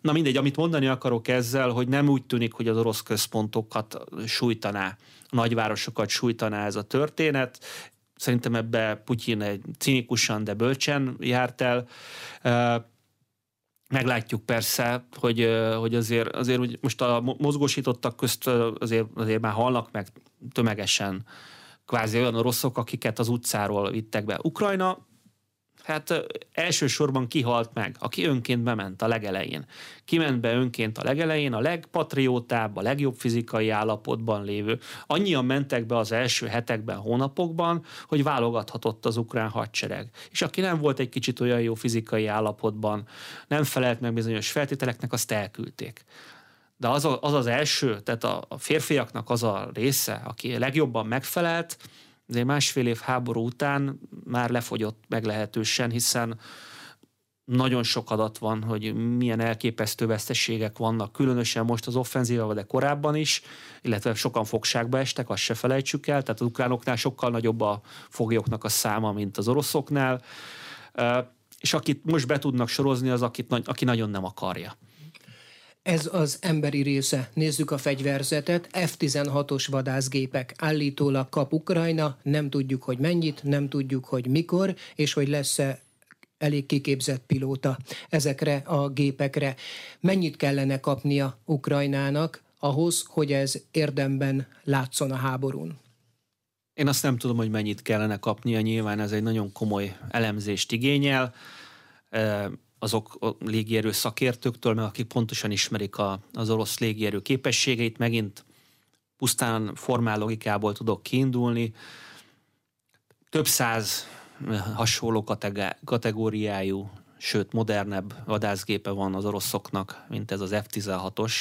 na mindegy, amit mondani akarok ezzel, hogy nem úgy tűnik, hogy az orosz központokat sújtaná, a nagyvárosokat sújtaná ez a történet. Szerintem ebbe Putyin egy cinikusan, de bölcsen járt el. Meglátjuk persze, hogy, hogy azért, azért úgy most a mozgósítottak közt azért, azért már halnak meg tömegesen kvázi olyan oroszok, akiket az utcáról vittek be. Ukrajna Hát elsősorban kihalt meg, aki önként bement a legelején. Kiment be önként a legelején, a legpatriótább, a legjobb fizikai állapotban lévő. Annyian mentek be az első hetekben, hónapokban, hogy válogathatott az ukrán hadsereg. És aki nem volt egy kicsit olyan jó fizikai állapotban, nem felelt meg bizonyos feltételeknek, azt elküldték. De az, a, az az első, tehát a, a férfiaknak az a része, aki legjobban megfelelt, azért másfél év háború után már lefogyott meglehetősen, hiszen nagyon sok adat van, hogy milyen elképesztő veszteségek vannak, különösen most az offenzíva, de korábban is, illetve sokan fogságba estek, azt se felejtsük el, tehát az ukránoknál sokkal nagyobb a foglyoknak a száma, mint az oroszoknál, és akit most be tudnak sorozni, az akit, aki nagyon nem akarja. Ez az emberi része. Nézzük a fegyverzetet. F-16-os vadászgépek állítólag kap Ukrajna, nem tudjuk, hogy mennyit, nem tudjuk, hogy mikor, és hogy lesz-e elég kiképzett pilóta ezekre a gépekre. Mennyit kellene kapnia Ukrajnának ahhoz, hogy ez érdemben látszon a háborún? Én azt nem tudom, hogy mennyit kellene kapnia, nyilván ez egy nagyon komoly elemzést igényel azok a légierő szakértőktől, meg akik pontosan ismerik a, az orosz légierő képességeit, megint pusztán formál logikából tudok kiindulni. Több száz eh, hasonló kategóriájú, sőt modernebb vadászgépe van az oroszoknak, mint ez az F-16-os,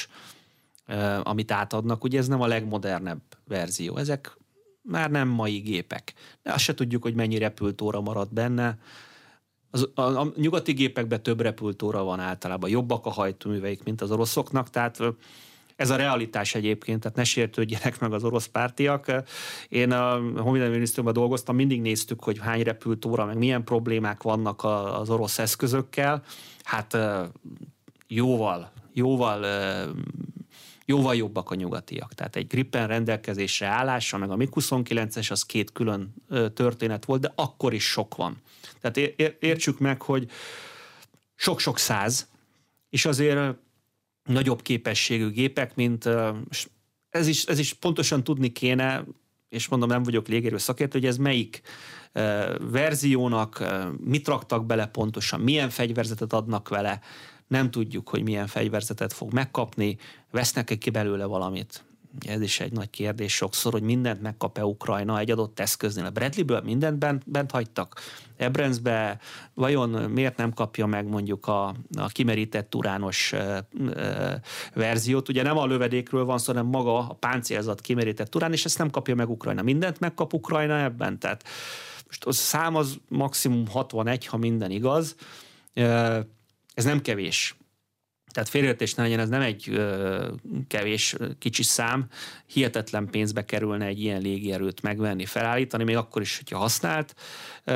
eh, amit átadnak. Ugye ez nem a legmodernebb verzió. Ezek már nem mai gépek. De azt se tudjuk, hogy mennyi repültóra maradt benne az, a, a nyugati gépekben több repültóra van általában, jobbak a hajtóműveik, mint az oroszoknak, tehát ez a realitás egyébként, tehát ne sértődjenek meg az orosz pártiak. Én a Honvédelmi Minisztériumban dolgoztam, mindig néztük, hogy hány repültóra, meg milyen problémák vannak az orosz eszközökkel. Hát jóval, jóval jóval jobbak a nyugatiak. Tehát egy Gripen rendelkezésre állása, meg a MiG-29-es, az két külön történet volt, de akkor is sok van. Tehát értsük meg, hogy sok-sok száz, és azért nagyobb képességű gépek, mint ez is, ez is pontosan tudni kéne, és mondom, nem vagyok légérő szakértő, hogy ez melyik verziónak, mit raktak bele pontosan, milyen fegyverzetet adnak vele, nem tudjuk, hogy milyen fegyverzetet fog megkapni, vesznek-e ki belőle valamit. Ez is egy nagy kérdés sokszor, hogy mindent megkap-e Ukrajna egy adott eszköznél. A Bradleyből mindent bent, bent hagytak. Ebrenzbe vajon miért nem kapja meg mondjuk a, a kimerített urános e, e, verziót? Ugye nem a lövedékről van szó, hanem maga a páncélzat kimerített urán, és ezt nem kapja meg Ukrajna. Mindent megkap Ukrajna ebben? Tehát most a szám az maximum 61, ha minden igaz. Ez nem kevés. Tehát félreértés ne legyen, ez nem egy ö, kevés, kicsi szám, hihetetlen pénzbe kerülne egy ilyen légierőt megvenni, felállítani, még akkor is, hogyha használt, ö,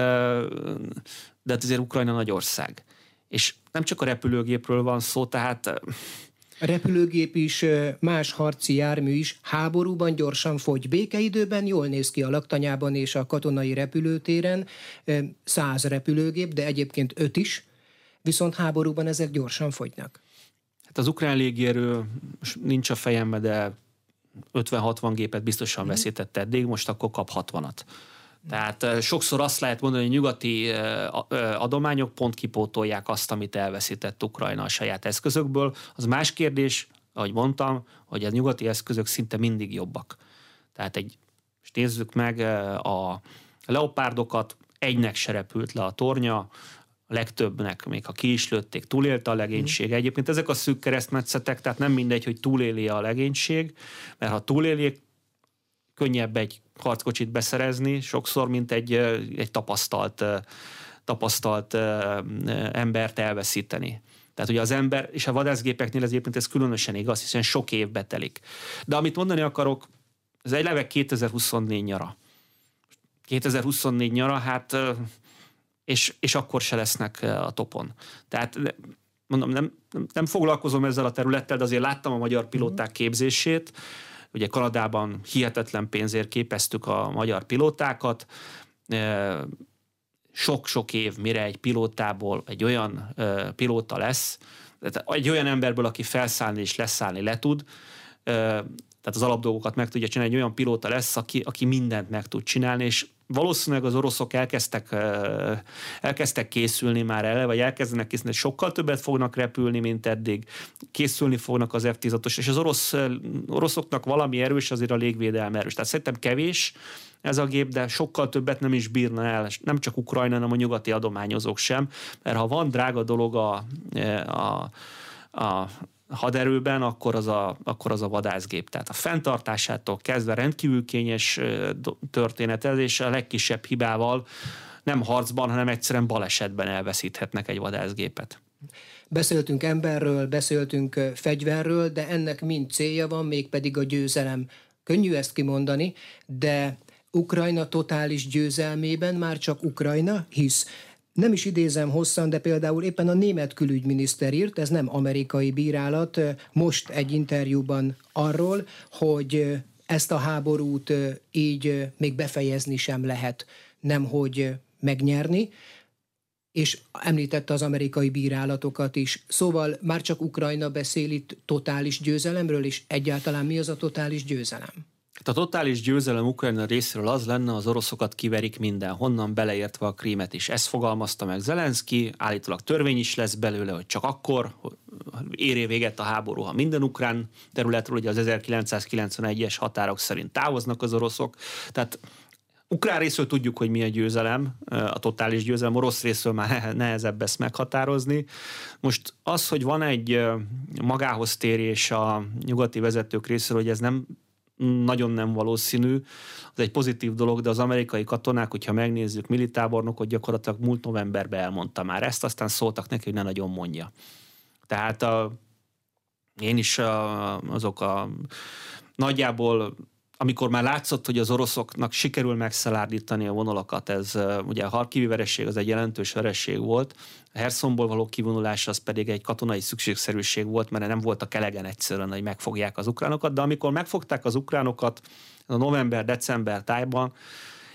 de hát azért Ukrajna nagy ország. És nem csak a repülőgépről van szó, tehát a repülőgép is, más harci jármű is háborúban gyorsan fogy. Békeidőben jól néz ki a laktanyában és a katonai repülőtéren száz repülőgép, de egyébként öt is, viszont háborúban ezek gyorsan fogynak. Hát az ukrán légierő nincs a fejembe, de 50-60 gépet biztosan mm. veszített eddig, most akkor kap 60-at. Tehát sokszor azt lehet mondani, hogy nyugati adományok pont kipótolják azt, amit elveszített Ukrajna a saját eszközökből. Az más kérdés, ahogy mondtam, hogy a nyugati eszközök szinte mindig jobbak. Tehát egy, és nézzük meg a leopárdokat, egynek se repült le a tornya, a legtöbbnek, még ha ki is lőtték, túlélte a legénység. Mm. Egyébként ezek a szűk keresztmetszetek, tehát nem mindegy, hogy túléli a legénység, mert ha túléli, könnyebb egy harckocsit beszerezni sokszor, mint egy, egy tapasztalt, tapasztalt embert elveszíteni. Tehát ugye az ember, és a vadászgépeknél ez egyébként ez különösen igaz, hiszen sok év betelik. De amit mondani akarok, ez egy leveg 2024 nyara. 2024 nyara, hát és, és akkor se lesznek a topon. Tehát mondom, nem, nem foglalkozom ezzel a területtel, de azért láttam a magyar pilóták mhm. képzését. Ugye Kanadában hihetetlen pénzért képeztük a magyar pilótákat. Sok-sok év, mire egy pilótából egy olyan pilóta lesz, egy olyan emberből, aki felszállni és leszállni le tud, tehát az alapdolgokat meg tudja csinálni, egy olyan pilóta lesz, aki, aki mindent meg tud csinálni, és valószínűleg az oroszok elkezdtek, elkezdtek készülni már ele, vagy elkezdenek készülni, sokkal többet fognak repülni, mint eddig. Készülni fognak az F-16-os, és az orosz, oroszoknak valami erős, azért a légvédelme erős. Tehát szerintem kevés ez a gép, de sokkal többet nem is bírna el, nem csak Ukrajna, hanem a nyugati adományozók sem, mert ha van drága dolog a, a, a haderőben, akkor az, a, akkor az a vadászgép. Tehát a fenntartásától kezdve rendkívül kényes történet ez, és a legkisebb hibával nem harcban, hanem egyszerűen balesetben elveszíthetnek egy vadászgépet. Beszéltünk emberről, beszéltünk fegyverről, de ennek mind célja van, mégpedig a győzelem. Könnyű ezt kimondani, de Ukrajna totális győzelmében már csak Ukrajna hisz nem is idézem hosszan, de például éppen a német külügyminiszter írt, ez nem amerikai bírálat, most egy interjúban arról, hogy ezt a háborút így még befejezni sem lehet, nemhogy megnyerni, és említette az amerikai bírálatokat is. Szóval már csak Ukrajna beszél itt totális győzelemről, és egyáltalán mi az a totális győzelem? A totális győzelem Ukrajna részéről az lenne, az oroszokat kiverik minden, honnan beleértve a krímet is. Ezt fogalmazta meg Zelenszky, állítólag törvény is lesz belőle, hogy csak akkor érje véget a háború, ha minden ukrán területről, ugye az 1991-es határok szerint távoznak az oroszok. Tehát Ukrán részről tudjuk, hogy mi a győzelem, a totális győzelem, orosz részről már nehezebb ezt meghatározni. Most az, hogy van egy magához térés a nyugati vezetők részéről, hogy ez nem nagyon nem valószínű. Az egy pozitív dolog, de az amerikai katonák, hogyha megnézzük, militábornokot gyakorlatilag múlt novemberben elmondta már ezt, aztán szóltak neki, hogy ne nagyon mondja. Tehát a, én is a, azok a nagyjából amikor már látszott, hogy az oroszoknak sikerül megszelárdítani a vonalakat, ez ugye a Harkivi vereség az egy jelentős vereség volt, a Hersonból való kivonulás az pedig egy katonai szükségszerűség volt, mert nem voltak elegen egyszerűen, hogy megfogják az ukránokat, de amikor megfogták az ukránokat a november-december tájban,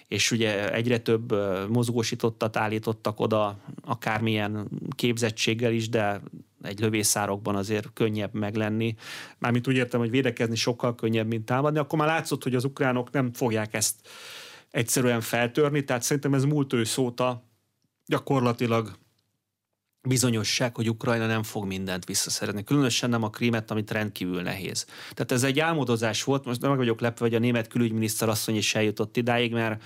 és ugye egyre több mozgósítottat állítottak oda, akármilyen képzettséggel is, de egy lövészárokban azért könnyebb meglenni. Mármint úgy értem, hogy védekezni sokkal könnyebb, mint támadni, akkor már látszott, hogy az ukránok nem fogják ezt egyszerűen feltörni, tehát szerintem ez múlt ősz óta gyakorlatilag bizonyosság, hogy Ukrajna nem fog mindent visszaszerezni. Különösen nem a krímet, amit rendkívül nehéz. Tehát ez egy álmodozás volt, most meg vagyok lepve, hogy a német külügyminiszter asszony is eljutott idáig, mert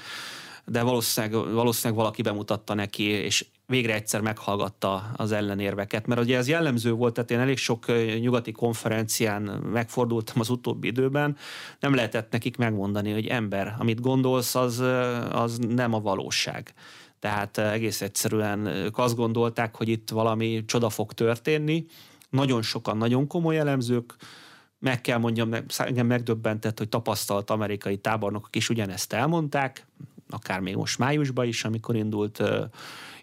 de valószínűleg, valószínűleg valaki bemutatta neki, és végre egyszer meghallgatta az ellenérveket, mert ugye ez jellemző volt, tehát én elég sok nyugati konferencián megfordultam az utóbbi időben, nem lehetett nekik megmondani, hogy ember, amit gondolsz, az, az nem a valóság. Tehát egész egyszerűen ők azt gondolták, hogy itt valami csoda fog történni. Nagyon sokan, nagyon komoly elemzők, meg kell mondjam, engem megdöbbentett, hogy tapasztalt amerikai tábornokok is ugyanezt elmondták, akár még most májusban is, amikor indult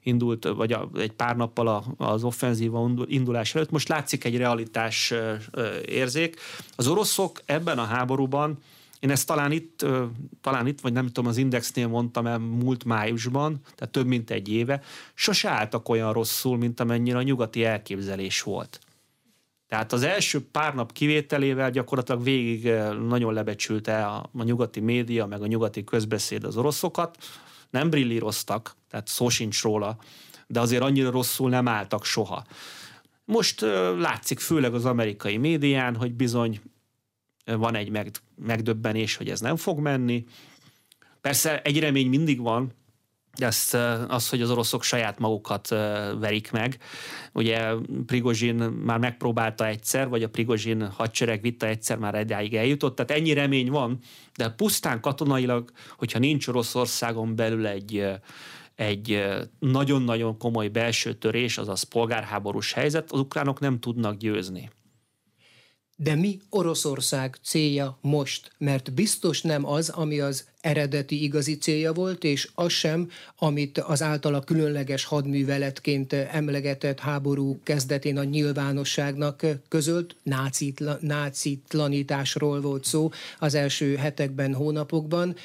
indult, vagy egy pár nappal az offenzíva indulás előtt. Most látszik egy realitás érzék. Az oroszok ebben a háborúban én ezt talán itt, talán itt, vagy nem tudom, az Indexnél mondtam el múlt májusban, tehát több mint egy éve, sose álltak olyan rosszul, mint amennyire a nyugati elképzelés volt. Tehát az első pár nap kivételével gyakorlatilag végig nagyon lebecsülte a, a nyugati média, meg a nyugati közbeszéd az oroszokat, nem brillíroztak, tehát szó sincs róla, de azért annyira rosszul nem álltak soha. Most látszik főleg az amerikai médián, hogy bizony van egy meg, megdöbbenés, hogy ez nem fog menni. Persze egy remény mindig van, ezt, az, hogy az oroszok saját magukat verik meg. Ugye Prigozsin már megpróbálta egyszer, vagy a Prigozsin hadsereg vitta egyszer már edáig eljutott, tehát ennyi remény van, de pusztán katonailag, hogyha nincs Oroszországon belül egy egy nagyon-nagyon komoly belső törés, azaz polgárháborús helyzet, az ukránok nem tudnak győzni. De mi Oroszország célja most? Mert biztos nem az, ami az eredeti igazi célja volt, és az sem, amit az általa különleges hadműveletként emlegetett háború kezdetén a nyilvánosságnak közölt, nácitla, nácitlanításról volt szó az első hetekben, hónapokban.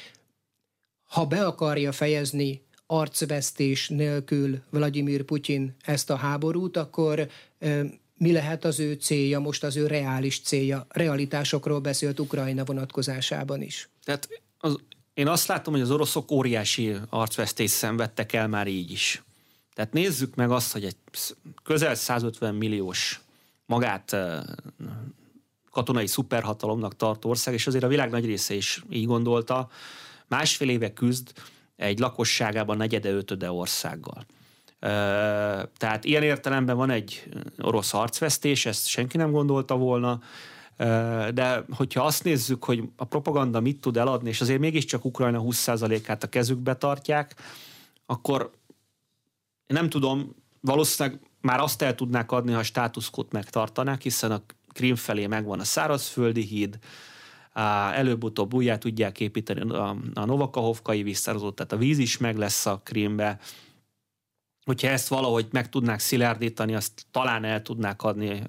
Ha be akarja fejezni arcvesztés nélkül Vladimir Putyin ezt a háborút, akkor mi lehet az ő célja, most az ő reális célja? Realitásokról beszélt Ukrajna vonatkozásában is. Tehát az, én azt látom, hogy az oroszok óriási arcvesztést szenvedtek el már így is. Tehát nézzük meg azt, hogy egy közel 150 milliós magát katonai szuperhatalomnak tart ország, és azért a világ nagy része is így gondolta, másfél éve küzd egy lakosságában negyede, ötöde országgal. Tehát ilyen értelemben van egy orosz harcvesztés, ezt senki nem gondolta volna, de hogyha azt nézzük, hogy a propaganda mit tud eladni, és azért mégiscsak Ukrajna 20%-át a kezükbe tartják, akkor nem tudom, valószínűleg már azt el tudnák adni, ha a státuszkót megtartanák, hiszen a Krim felé megvan a szárazföldi híd, előbb-utóbb újjá tudják építeni a, Novakahovkai visszarazót, tehát a víz is meg lesz a Krimbe, hogyha ezt valahogy meg tudnák szilárdítani, azt talán el tudnák adni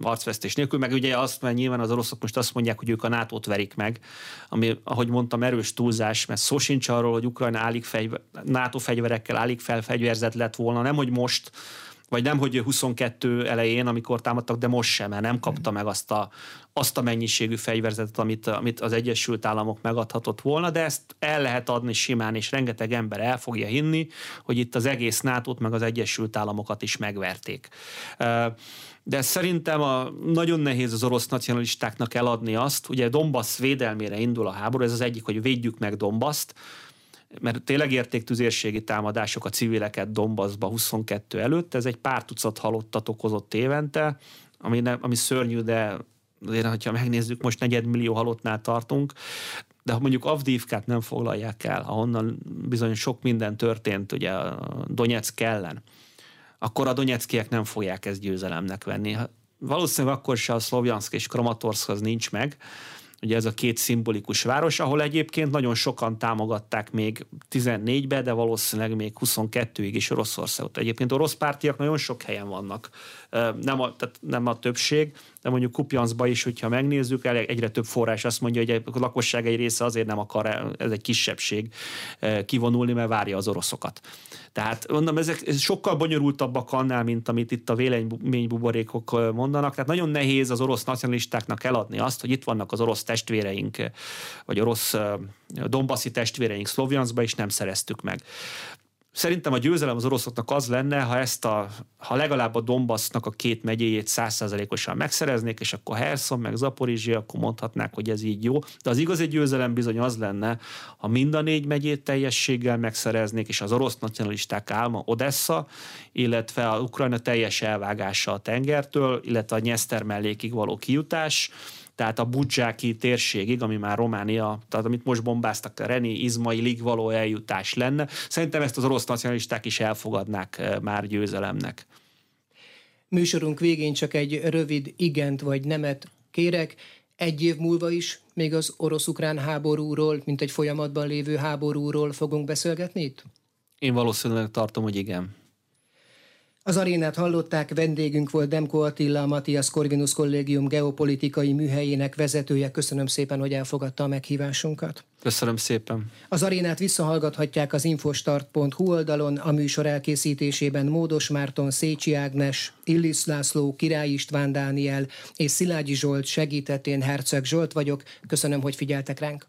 arcvesztés nélkül, meg ugye azt, mert nyilván az oroszok most azt mondják, hogy ők a nato verik meg, ami, ahogy mondtam, erős túlzás, mert szó sincs arról, hogy Ukrajna állik fegyver, NATO fegyverekkel állik fel fegyverzet lett volna, nem hogy most, vagy nem, hogy 22 elején, amikor támadtak, de most sem, mert nem kapta meg azt a, azt a mennyiségű fegyverzetet, amit, amit az Egyesült Államok megadhatott volna, de ezt el lehet adni simán, és rengeteg ember el fogja hinni, hogy itt az egész nato meg az Egyesült Államokat is megverték. De szerintem a, nagyon nehéz az orosz nacionalistáknak eladni azt, ugye Donbass védelmére indul a háború, ez az egyik, hogy védjük meg Donbaszt, mert tényleg érték tüzérségi támadások a civileket Donbassba 22 előtt, ez egy pár tucat halottat okozott évente, ami, ne, ami szörnyű, de azért, ha megnézzük, most negyedmillió halottnál tartunk, de ha mondjuk Avdívkát nem foglalják el, ahonnan bizony sok minden történt, ugye Donetsk ellen, akkor a donetszkiek nem fogják ezt győzelemnek venni. Valószínűleg akkor se a Szlovjansk és Kramatorsk az nincs meg, ugye ez a két szimbolikus város, ahol egyébként nagyon sokan támogatták még 14-be, de valószínűleg még 22-ig is Oroszországot. Egyébként orosz pártiak nagyon sok helyen vannak, nem a, tehát nem a többség, de mondjuk Kupjanszba is, hogyha megnézzük, egyre több forrás azt mondja, hogy a lakosság egy része azért nem akar, ez egy kisebbség kivonulni, mert várja az oroszokat. Tehát mondom, ezek sokkal bonyolultabbak annál, mint amit itt a véleménybuborékok mondanak. Tehát nagyon nehéz az orosz nacionalistáknak eladni azt, hogy itt vannak az orosz testvéreink, vagy orosz dombaszi testvéreink Szlovjanszba, és nem szereztük meg. Szerintem a győzelem az oroszoknak az lenne, ha ezt a, ha legalább a Donbassnak a két megyéjét százszázalékosan megszereznék, és akkor Herson meg Zaporizsia, akkor mondhatnák, hogy ez így jó. De az igazi győzelem bizony az lenne, ha mind a négy megyét teljességgel megszereznék, és az orosz nacionalisták álma Odessa, illetve a Ukrajna teljes elvágása a tengertől, illetve a Nyeszter mellékig való kijutás, tehát a budzsáki térségig, ami már Románia, tehát amit most bombáztak, a Reni, Izmailig való eljutás lenne. Szerintem ezt az orosz nacionalisták is elfogadnák eh, már győzelemnek. Műsorunk végén csak egy rövid igent vagy nemet kérek. Egy év múlva is még az orosz-ukrán háborúról, mint egy folyamatban lévő háborúról fogunk beszélgetni itt? Én valószínűleg tartom, hogy igen. Az arénát hallották, vendégünk volt Demko Attila, a Matthias Corvinus Kollégium geopolitikai műhelyének vezetője. Köszönöm szépen, hogy elfogadta a meghívásunkat. Köszönöm szépen. Az arénát visszahallgathatják az infostart.hu oldalon, a műsor elkészítésében Módos Márton, Szécsi Ágnes, Illis László, Király István Dániel és Szilágyi Zsolt segítetén Herceg Zsolt vagyok. Köszönöm, hogy figyeltek ránk.